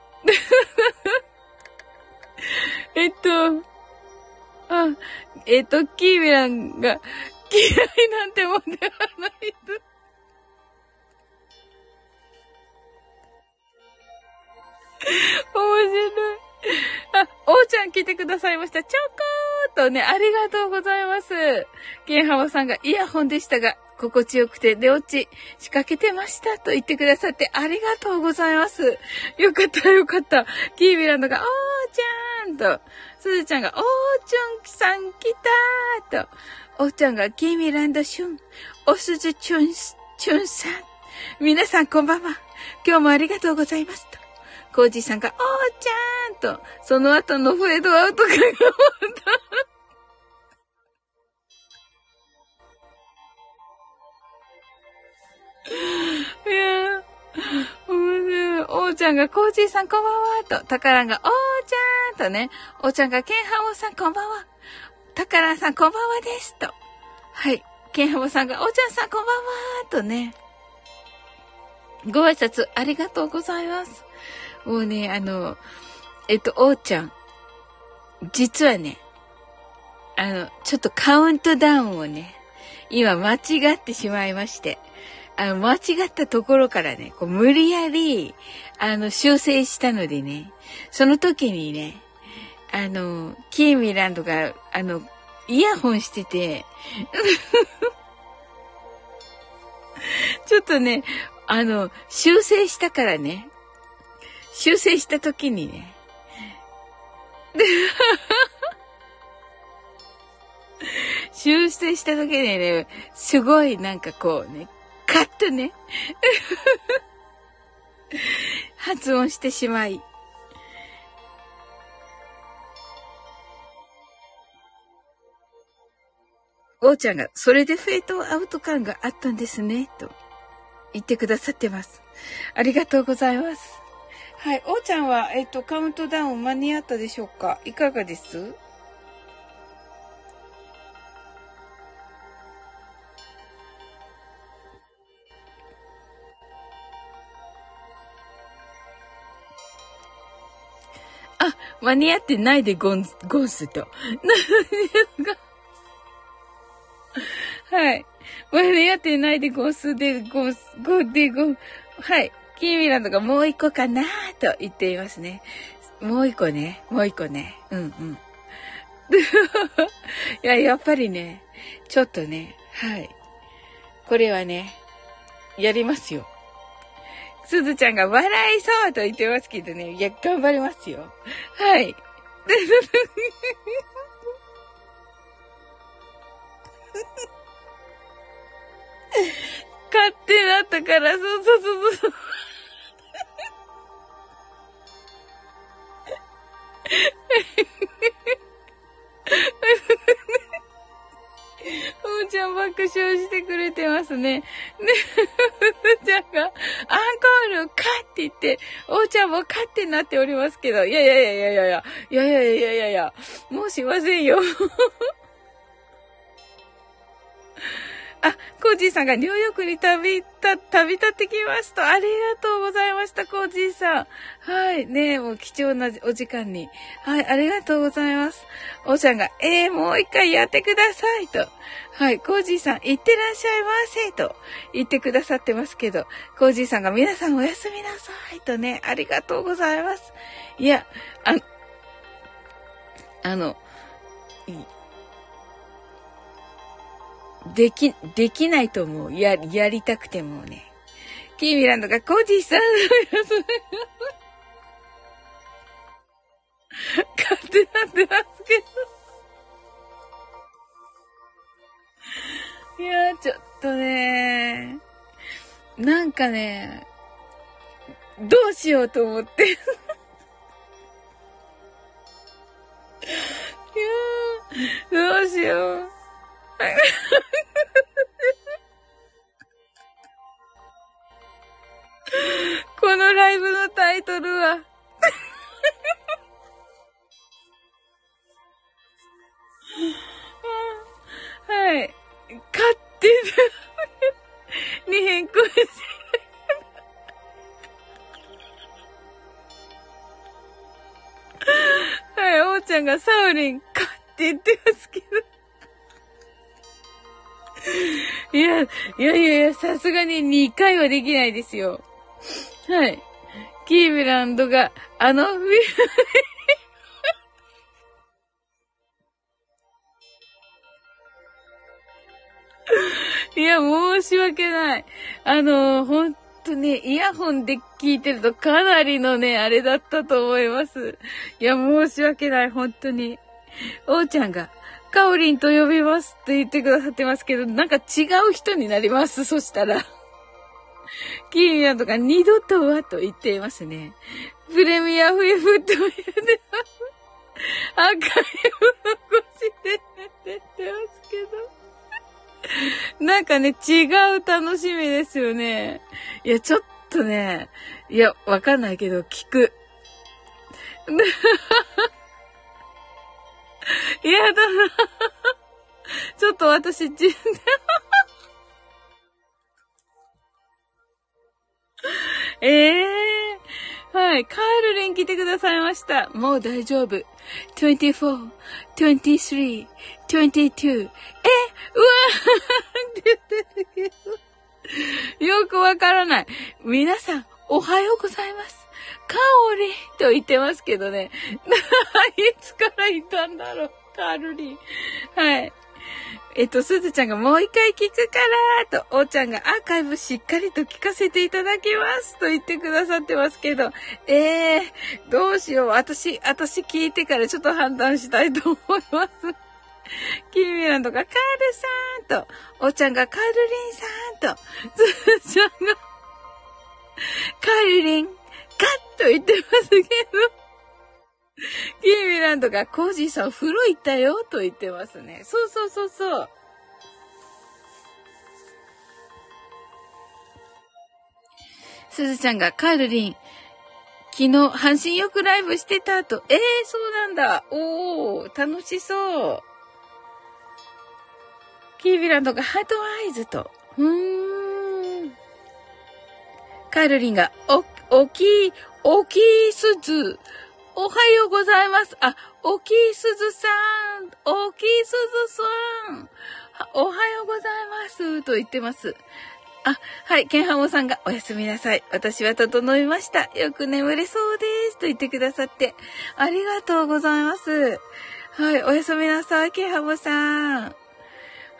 えっと、あ、えっと、キーミランが嫌いなんてもんではないです。面白い。あ、おうちゃん来てくださいました。ちょこーとね、ありがとうございます。ケンハマさんがイヤホンでしたが、心地よくて出落ち仕掛けてましたと言ってくださってありがとうございます。よかったよかった。キービランドが、おーちゃんと、すずちゃんが、おーちゃんさん来たーと、おーちゃんが、キーミランドシュン、おすずちゅん、ちゅんさん。皆さんこんばんは。今日もありがとうございますと。コージさんが、おーちゃんと、その後のフェードアウトが終わった。いやー、おーちゃんが、コージーさんこんばんはと、タカランが、おーちゃんとね、おーちゃんが、ケンハモさんこんばんは。タカランさんこんばんはですと。はい。ケンハモさんが、おーちゃんさんこんばんはとね。ご挨拶ありがとうございます。もうね、あの、えっと、おーちゃん。実はね、あの、ちょっとカウントダウンをね、今間違ってしまいまして、あの、間違ったところからね、こう無理やり、あの、修正したのでね、その時にね、あの、キーミランドが、あの、イヤホンしてて、ちょっとね、あの、修正したからね、修正した時にね。修正した時にね、すごいなんかこうね、カッとね、発音してしまい。おーちゃんが、それでフェードアウト感があったんですね、と言ってくださってます。ありがとうございます。はい。おーちゃんは、えっ、と、カウントダウン間に合ったでしょうか？いかがです？あ、間に合ってないでゴン、ゴンスと。はい。間に合ってないでゴンスでゴンス、ゴンでゴン、はい。キーミランドがもう一個かなと言っていますね。もう一個ね。もう一個ね。うんうん。いや、やっぱりね、ちょっとね、はい。これはね、やりますよ。すずちゃんが笑いそうと言ってますけどね、いや、頑張りますよ。はい。勝手だったから、そうそうそうそう。おーちゃん爆笑してくれてますね。ね、ふーちゃんが、アンコール、カって言って、おーちゃんもカってなっておりますけど、いやいやいやいやいやいや、いやいやいやいやいや、もうしませんよ。あ、コージーさんがニューヨークに旅立、旅立ってきました。ありがとうございました、コージーさん。はい。ねもう貴重なお時間に。はい、ありがとうございます。おーちゃんが、えー、もう一回やってください、と。はい、コージーさん、いってらっしゃいませ、と言ってくださってますけど、コージーさんが皆さんおやすみなさい、とね、ありがとうございます。いや、あ、あの、でき、できないと思う。や、やりたくてもね。キーミランドがコージーさん 勝手なってますけど。いや、ちょっとねなんかね、どうしようと思って。いやー、どうしよう。このライブのタイトルは はい。勝手に変更して はい、おーちゃんがサウリン、かって言ってますけど。いや、いやいやいや、さすがに2回はできないですよ。はい。キーブランドが、あの、いや、申し訳ない。あの、ほんとね、イヤホンで聞いてるとかなりのね、あれだったと思います。いや、申し訳ない、本当に。おーちゃんが、カオリンと呼びますって言ってくださってますけど、なんか違う人になります、そしたら。キーミアとか二度とはと言っていますね。プレミアフ F と言ってます。赤い残しで出てますけど。なんかね、違う楽しみですよね。いや、ちょっとね、いや、わかんないけど、聞く。いやだな。ちょっと私、自分でええー、はい。カールリン来てくださいました。もう大丈夫。24、23、22。え？うわって言ってるけど。よくわからない。皆さん、おはようございます。カオリと言ってますけどね。いつからいたんだろう、カルリン。はい。えっと、すずちゃんがもう一回聞くからと、おーちゃんがアーカイブしっかりと聞かせていただきますと言ってくださってますけど、ええー、どうしよう。私、私聞いてからちょっと判断したいと思います。キミランドがカールさんと、おーちゃんがカールリンさんと、すずちゃんが、カールリン、と言ってますけど、キーミランドがコージーさん風呂行ったよと言ってますね。そうそうそうそう。すずちゃんがカールリン、昨日阪神よくライブしてたと。ええー、そうなんだ。おー、楽しそう。キービランドがハートアイズと。うーん。カールリンが、お、大きい、大きいすず。おはようございます。あ、おきすずさん、おきすずさん、おはようございます。と言ってます。あ、はい、ケンハモさんがおやすみなさい。私は整いました。よく眠れそうです。と言ってくださって、ありがとうございます。はい、おやすみなさい、ケンハモさん。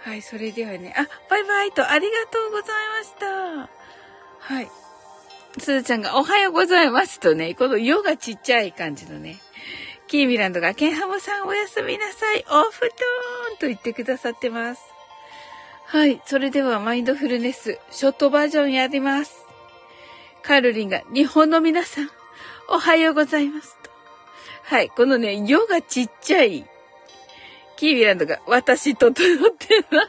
はい、それではね、あ、バイバイとありがとうございました。はい。すずちゃんがおはようございますとね、この夜がちっちゃい感じのね、キーミランドがケンハモさんおやすみなさい、お布団と言ってくださってます。はい。それではマインドフルネス、ショートバージョンやります。カルリンが日本の皆さん、おはようございますと。はい。このね、夜がちっちゃい。キーミランドが私整ってない。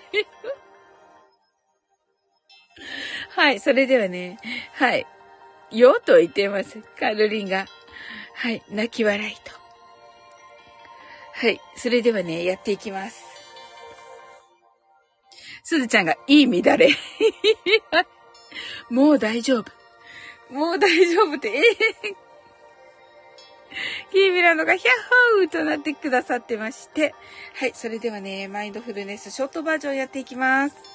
はい。それではね、はい。よと言っています。カルリンが。はい。泣き笑いと。はい。それではね、やっていきます。すずちゃんが、いい乱れ。もう大丈夫。もう大丈夫って、えー、キーミラノがヒャッホーとなってくださってまして。はい。それではね、マインドフルネスショートバージョンやっていきます。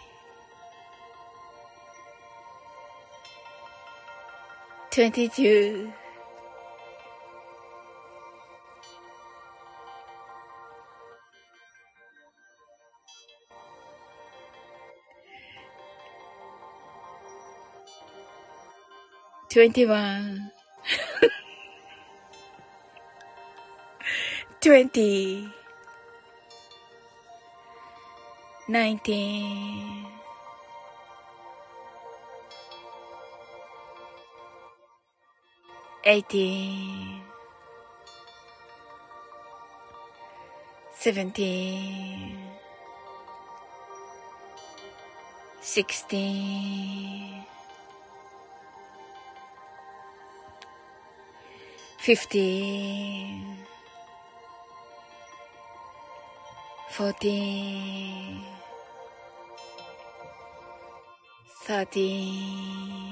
22 21 20 19 eighteen, seventeen, sixteen, fifteen, fourteen, thirteen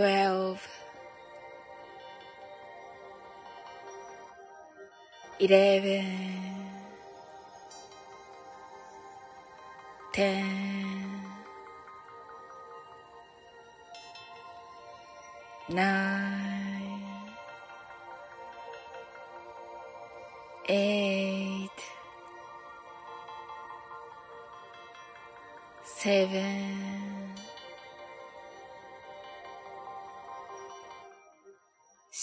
twelve, eleven, ten, nine, eight, seven.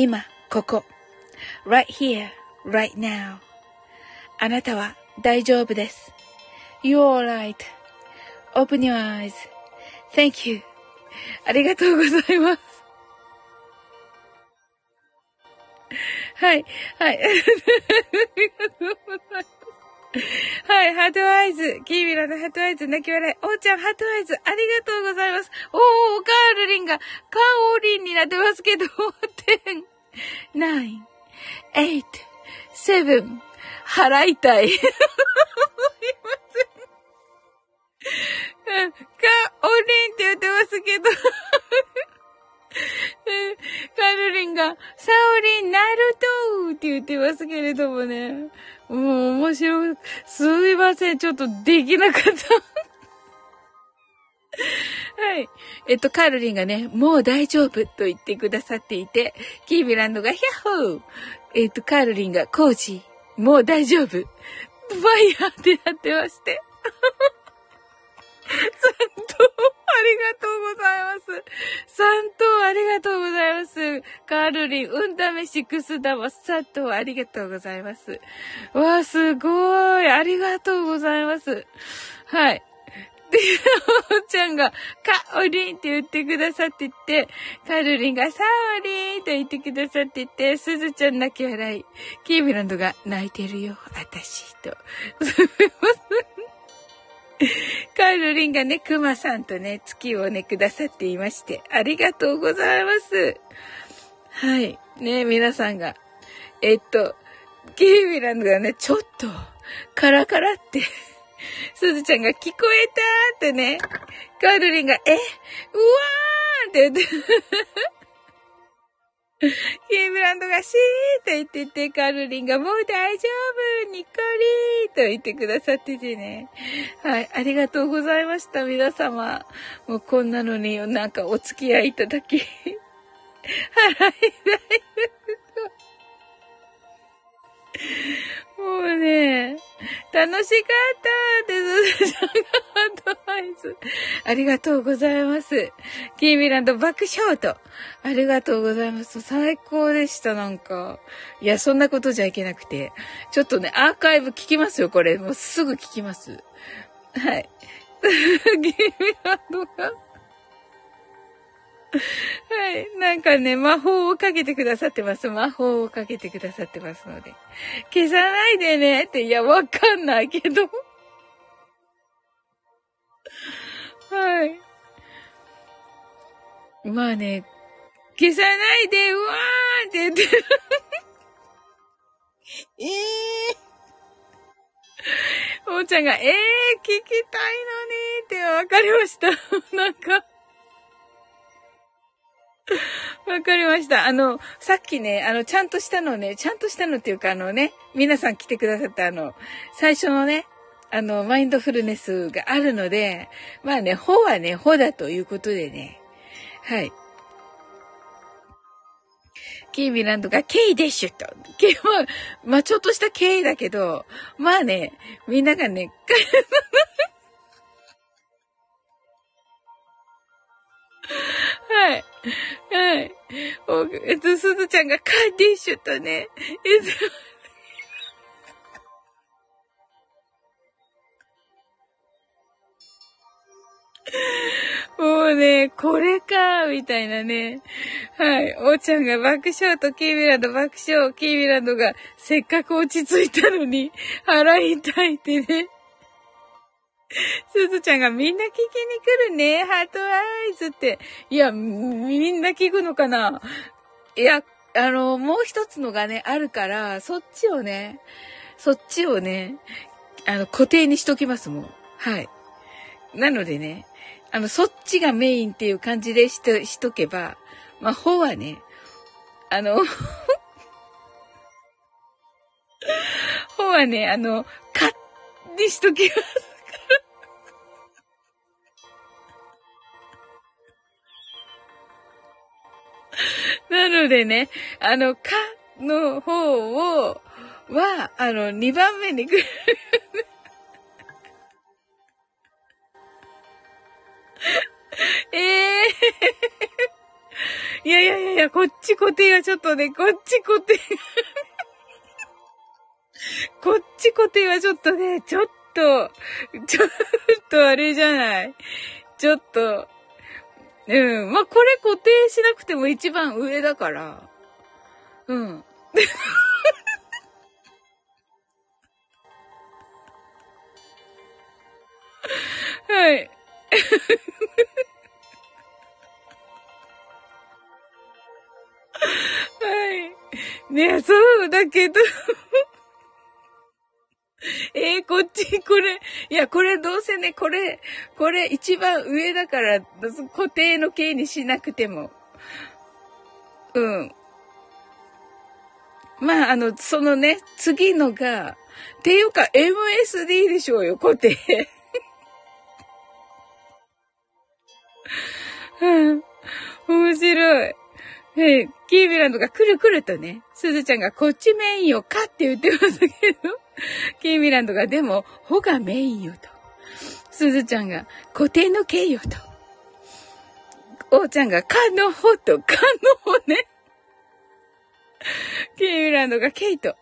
今、ここ。right here, right now. あなたは大丈夫です。You're alright.Open your eyes.Thank you. ありがとうございます。はい、はい。ありがとうございます。はい、 heart eyes。キーミラの heart eyes、泣き笑い。おーちゃん、 heart eyes、ありがとうございます。おー、カールリンが、カオリンになってますけど、10、9、8、7、払いたい。すいません。カオリンって言ってますけど カルリンが、サオリン、ナルトって言ってますけれどもね。もう面白い。すいません。ちょっとできなかった。はい。えっと、カールリンがね、もう大丈夫と言ってくださっていて、キービランドがヒャッホーえっと、カールリンがコージもう大丈夫ファイヤーってなってまして。さんと、ありがとうございます。さんと、ありがとうございます。カールリン、うんだめしくすだま、さんと、ありがとうございます。わあ、すごい。ありがとうございます。はい。で、おちゃんが、カオリンって言ってくださってて、カルリンがサオリンと言ってくださってて、すずちゃん泣き笑い。キーミランドが泣いてるよ、あたし、と。すみません。カールリンがね、クマさんとね、月をね、くださっていまして、ありがとうございます。はい。ね、皆さんが、えっと、ケイミランドがね、ちょっと、カラカラって すずちゃんが聞こえたーってね、カールリンが、え？うわーって言って キーブランドがシーと言ってて、カルリンがもう大丈夫ニッコリーと言ってくださっててね。はい。ありがとうございました、皆様。もうこんなのになんかお付き合いいただき。はいだいぶ。もうね、楽しかったって、すずちゃんがアドバイス。ありがとうございます。キーミランド爆笑と。ありがとうございます。最高でした、なんか。いや、そんなことじゃいけなくて。ちょっとね、アーカイブ聞きますよ、これ。もうすぐ聞きます。はい。キーミランドが。はい。なんかね、魔法をかけてくださってます。魔法をかけてくださってますので。消さないでねって、いや、わかんないけど。はい。まあね、消さないで、うわーって言ってる。え えー。おーちゃんが、ええー、聞きたいのにってわかりました。なんか。わかりました。あの、さっきね、あの、ちゃんとしたのね、ちゃんとしたのっていうか、あのね、皆さん来てくださったあの、最初のね、あの、マインドフルネスがあるので、まあね、ほはね、ほだということでね、はい。キーミランドが K でしゅと。K は、まあちょっとした K だけど、まあね、みんながね、はい。はい。えっと、すずちゃんがカーディッシュとね、えっと、もうね、これか、みたいなね。はい。おーちゃんが爆笑とキーミランド爆笑、キーミランドがせっかく落ち着いたのに腹痛いってね。すずちゃんがみんな聞きに来るね。ハートアイズって。いや、みんな聞くのかないや、あの、もう一つのがね、あるから、そっちをね、そっちをね、あの、固定にしときますもん。はい。なのでね、あの、そっちがメインっていう感じでしと、しとけば、まあ、ほはね、あの ほはね、あの、カッにしときます。なのでね、あの、かの方を、は、あの、2番目に来る。ええー、いやいやいやいや、こっち固定はちょっとね、こっち固定こっち固定はちょっとね、ちょっと、ちょっとあれじゃない。ちょっと、うん。まあ、これ固定しなくても一番上だから。うん。はい。はい。ねそうだけど えー、こっち、これ、いや、これどうせね、これ、これ一番上だから、固定の形にしなくても。うん。まあ、あの、そのね、次のが、っていうか MSD でしょうよ、固定。うん。面白い。えキービランドがくるくるとね、すずちゃんがこっちメインよかって言ってますけど、キーミランドがでも、ほがメインよと。すずちゃんが固定の形よと。おーちゃんがかのほと、かのほね。キーミランドがケイト。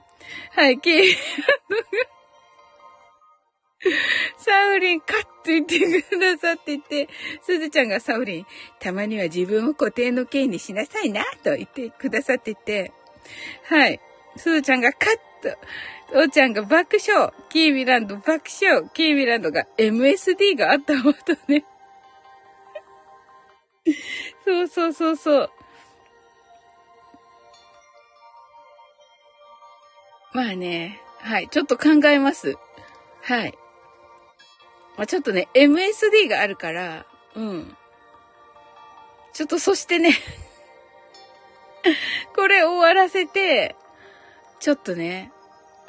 はい、キーミランドがサウリン、カッと言ってくださっていて、すずちゃんがサウリン、たまには自分を固定の形にしなさいな、と言ってくださっていて、はい。すずちゃんがカッと、おーちゃんが爆笑。キーミランド爆笑。キーミランドが MSD があったもとね。そうそうそうそう。まあね。はい。ちょっと考えます。はい。まあ、ちょっとね、MSD があるから、うん。ちょっとそしてね これ終わらせて、ちょっとね、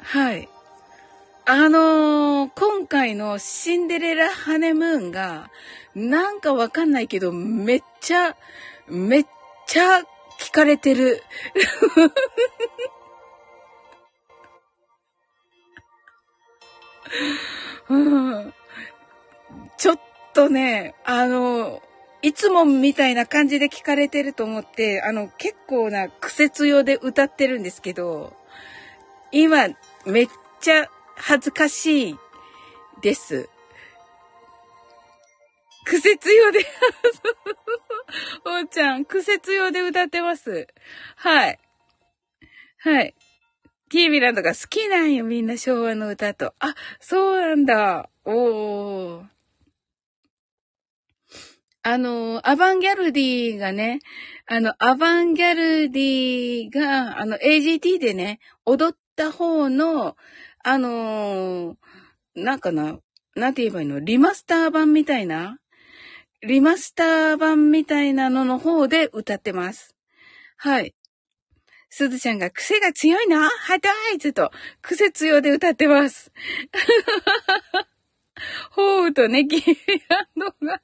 はい。あのー、今回のシンデレラハネムーンが、なんかわかんないけど、めっちゃ、めっちゃ聞かれてる。ちょっとね、あの、いつもみたいな感じで聞かれてると思って、あの、結構な癖強で歌ってるんですけど、今、めっちゃ恥ずかしいです。癖強で おーちゃん、癖強で歌ってます。はい。はい。キービランドが好きなんよ、みんな昭和の歌と。あ、そうなんだ。おー。あの、アバンギャルディがね、あの、アバンギャルディが、あの、AGT でね、踊っった方の、あのー、なんかな、なんて言えばいいの？リマスター版みたいな？リマスター版みたいなのの方で歌ってます。はい。すずちゃんが癖が強いなハトアイズと癖強で歌ってます。ほうとね、キーランドが、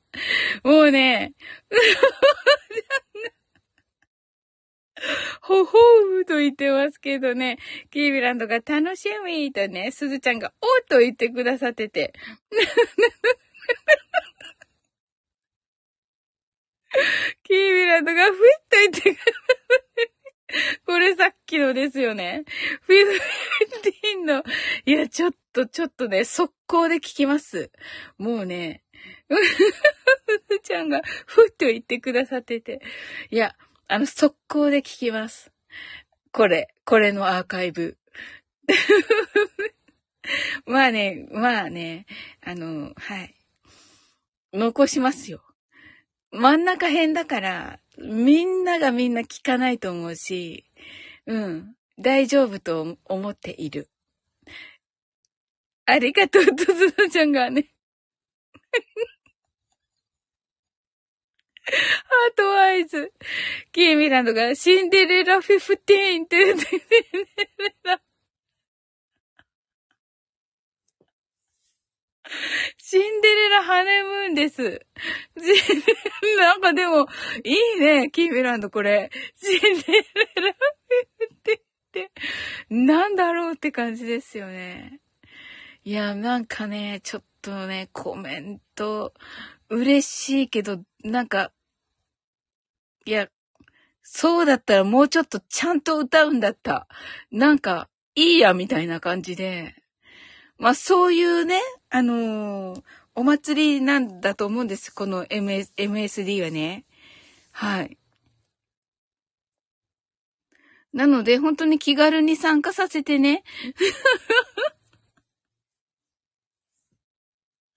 もうね、ほほうと言ってますけどね、キービランドが楽しみとね、すずちゃんがおーと言ってくださってて。キービランドがふいっと言ってくださってこれさっきのですよね。フィフティンの、いや、ちょっと、ちょっとね、速攻で聞きます。もうね、ふふちゃんが、ふっと言ってくださってて。いや、あの、速攻で聞きます。これ、これのアーカイブ。まあね、まあね、あの、はい。残しますよ。真ん中辺だから、みんながみんな聞かないと思うし、うん、大丈夫と思っている。ありがとう、とずなちゃんがね。 heart eyes。キーミランドがシンデレラ fifteen って言って、シンデレラハネムーンです。なんかでも、いいね、キーミランドこれ。シンデレラフィフティーンって、なんだろうって感じですよね。いや、なんかね、ちょっとね、コメント、嬉しいけど、なんか、いや、そうだったらもうちょっとちゃんと歌うんだった。なんか、いいや、みたいな感じで。まあ、そういうね、あのー、お祭りなんだと思うんです。この MS、MSD はね。はい。なので、本当に気軽に参加させてね。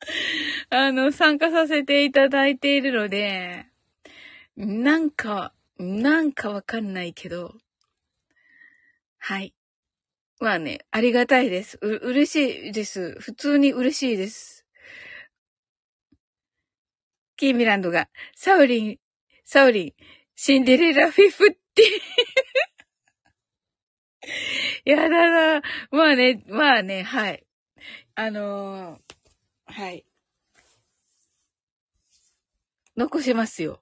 あの、参加させていただいているので、なんか、なんかわかんないけど、はい。まあね、ありがたいです。う、嬉しいです。普通に嬉しいです。キーミランドが、サウリン、サウリン、シンデレラフィフって。やだな。まあね、まあね、はい。あのー、はい。残しますよ。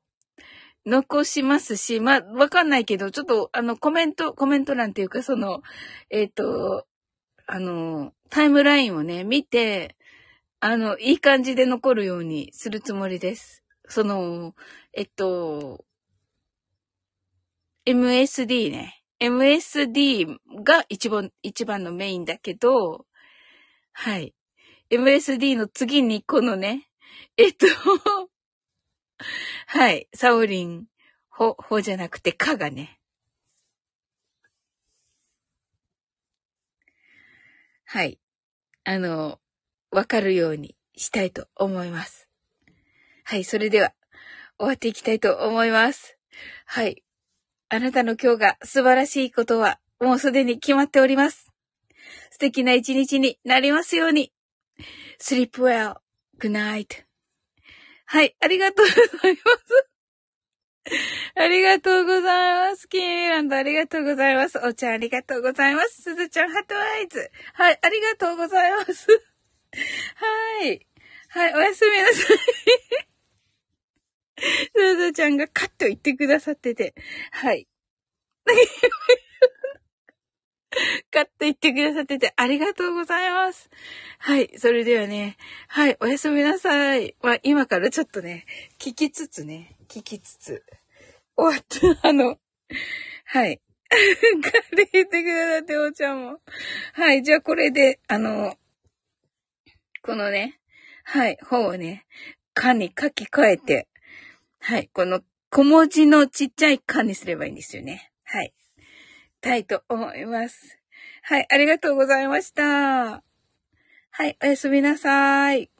残しますし、まあ、わかんないけど、ちょっと、あの、コメント、コメント欄っていうか、その、えっ、ー、と、あの、タイムラインをね、見て、あの、いい感じで残るようにするつもりです。その、えっと、MSD ね。MSD が一番、一番のメインだけど、はい。MSD の次にこのね、えっと はい。サウリン、ほ、ほじゃなくて、かがね。はい。あの、わかるようにしたいと思います。はい。それでは、終わっていきたいと思います。はい。あなたの今日が素晴らしいことは、もうすでに決まっております。素敵な一日になりますように。Sleep well. good night. はい、ありがとうございます。ありがとうございます。キーランドありがとうございます。お茶ありがとうございます。すずちゃんハートアイズ。はい、ありがとうございます。はい。はい、おやすみなさい。すずちゃんがカッと言ってくださってて。はい。カッと言ってくださっててありがとうございます。はい。それではね。はい。おやすみなさい。まあ、今からちょっとね、聞きつつね、聞きつつ。終わった、あの、はい。カレー言ってくださって、お茶も。はい。じゃあこれで、あの、このね、はい、本をね、かに書き換えて、はい、この小文字のちっちゃいかにすればいいんですよね。はい。たいと思います。はい、ありがとうございました。はい、おやすみなさい。